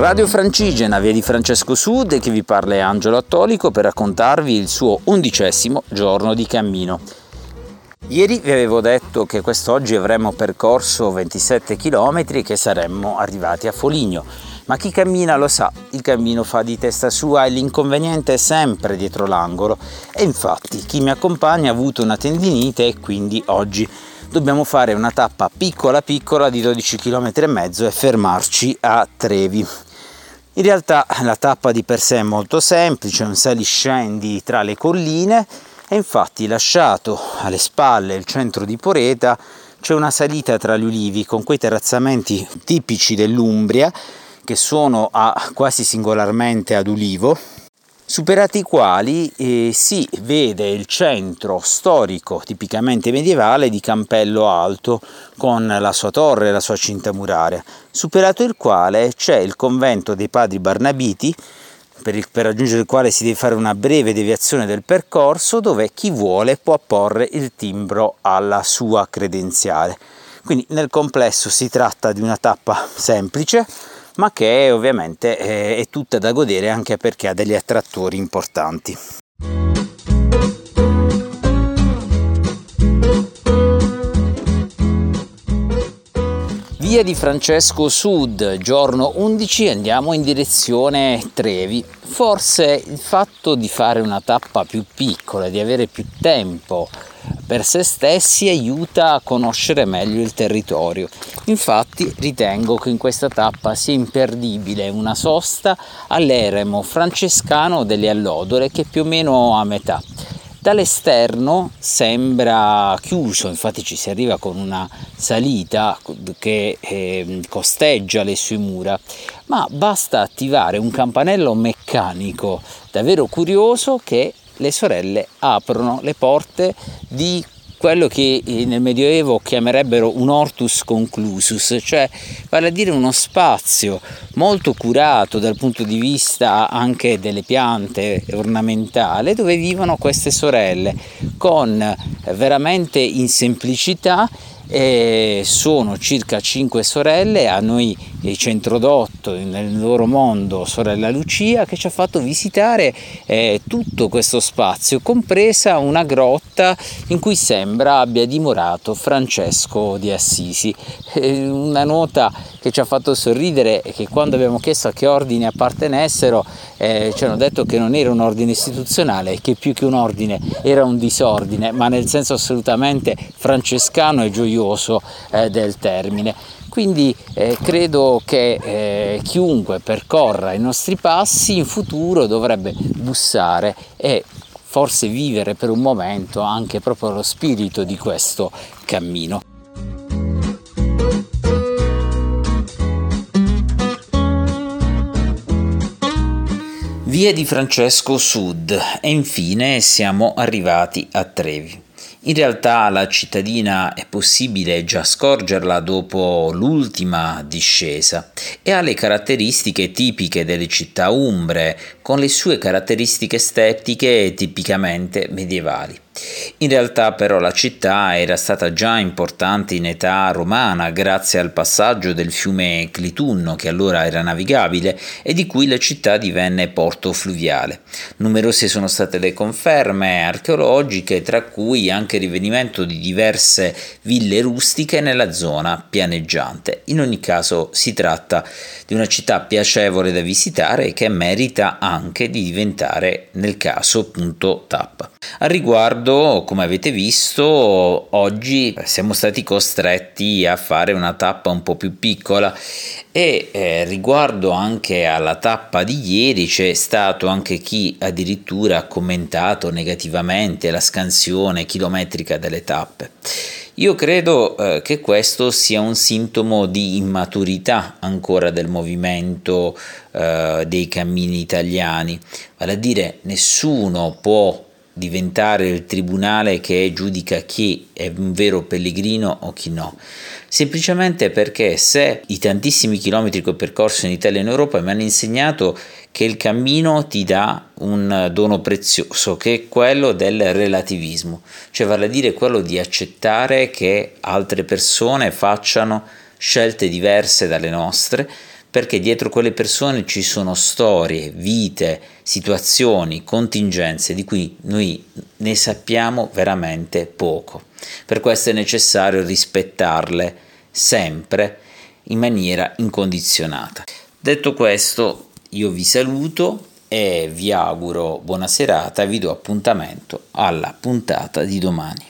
Radio Francigena, via di Francesco Sud, che vi parla è Angelo Attolico per raccontarvi il suo undicesimo giorno di cammino. Ieri vi avevo detto che quest'oggi avremmo percorso 27 km e che saremmo arrivati a Foligno, ma chi cammina lo sa, il cammino fa di testa sua e l'inconveniente è sempre dietro l'angolo e infatti chi mi accompagna ha avuto una tendinite e quindi oggi dobbiamo fare una tappa piccola piccola di 12 km e mezzo e fermarci a Trevi. In realtà la tappa di per sé è molto semplice, un saliscendi tra le colline e infatti lasciato alle spalle il centro di Poreta c'è una salita tra gli ulivi con quei terrazzamenti tipici dell'Umbria che sono a, quasi singolarmente ad ulivo superati i quali eh, si vede il centro storico tipicamente medievale di Campello Alto con la sua torre e la sua cinta muraria, superato il quale c'è il convento dei padri Barnabiti per, il, per, raggiungere il quale si deve fare una breve deviazione del percorso dove chi vuole può apporre il timbro alla sua credenziale. Quindi nel complesso si tratta di una tappa semplice, ma che ovviamente è, è tutta da godere anche perché ha degli attrattori importanti. Via di Francesco Sud, giorno 11, andiamo in direzione Trevi. Forse il fatto di fare una tappa più piccola, di avere più tempo per se stessi aiuta a conoscere meglio il territorio. Infatti ritengo che in questa tappa sia imperdibile una sosta all'eremo francescano delle Allodole che è più o meno a metà. Dall'esterno sembra chiuso, infatti ci si arriva con una salita che eh, costeggia le sue mura, ma basta attivare un campanello meccanico davvero curioso che le sorelle aprono le porte di quello che nel Medioevo chiamerebbero un hortus conclusus, cioè vale a dire uno spazio molto curato dal punto di vista anche delle piante ornamentali dove vivono queste sorelle con veramente in semplicità e sono circa cinque sorelle, a noi il centrodotto nel loro mondo sorella Lucia che ci ha fatto visitare eh, tutto questo spazio, compresa una grotta in cui sembra abbia dimorato Francesco di Assisi. Eh, una nota che ci ha fatto sorridere è che quando abbiamo chiesto a che ordine appartenessero eh, ci hanno detto che non era un ordine istituzionale, che più che un ordine era un disordine, ma nel senso assolutamente francescano e gioioso eh, del termine. Quindi eh, credo che eh, chiunque percorra i nostri passi in futuro dovrebbe bussare e forse vivere per un momento anche proprio lo spirito di questo cammino. Via di Francesco Sud e infine siamo arrivati a Trevi. In realtà la cittadina è possibile già scorgerla dopo l'ultima discesa e ha le caratteristiche tipiche delle città umbre, con le sue caratteristiche estetiche tipicamente medievali. In realtà però la città era stata già importante in età romana grazie al passaggio del fiume Clitunno che allora era navigabile e di cui la città divenne porto fluviale. Numerose sono state le conferme archeologiche tra cui anche il rivenimento di diverse ville rustiche nella zona pianeggiante. In ogni caso si tratta di una città piacevole da visitare che merita anche di diventare nel caso appunto tappa. Al riguardo, come avete visto, oggi siamo stati costretti a fare una tappa un po' più piccola e eh, riguardo anche alla tappa di ieri c'è stato anche chi addirittura ha commentato negativamente la scansione chilometrica delle tappe. Io credo eh, che questo sia un sintomo di immaturità ancora del movimento eh, dei cammini italiani, vale a dire nessuno può diventare il tribunale che giudica chi è un vero pellegrino o chi no. Semplicemente perché se i tantissimi chilometri che ho percorso in Italia e in Europa mi hanno insegnato che il cammino ti dà un dono prezioso che è quello del relativismo, cioè vale a dire quello di accettare che altre persone facciano scelte diverse dalle nostre, perché dietro quelle persone ci sono storie, vite, situazioni, contingenze di cui noi ne sappiamo veramente poco. Per questo è necessario rispettarle sempre in maniera incondizionata. Detto questo, io vi saluto e vi auguro buona serata e vi do appuntamento alla puntata di domani.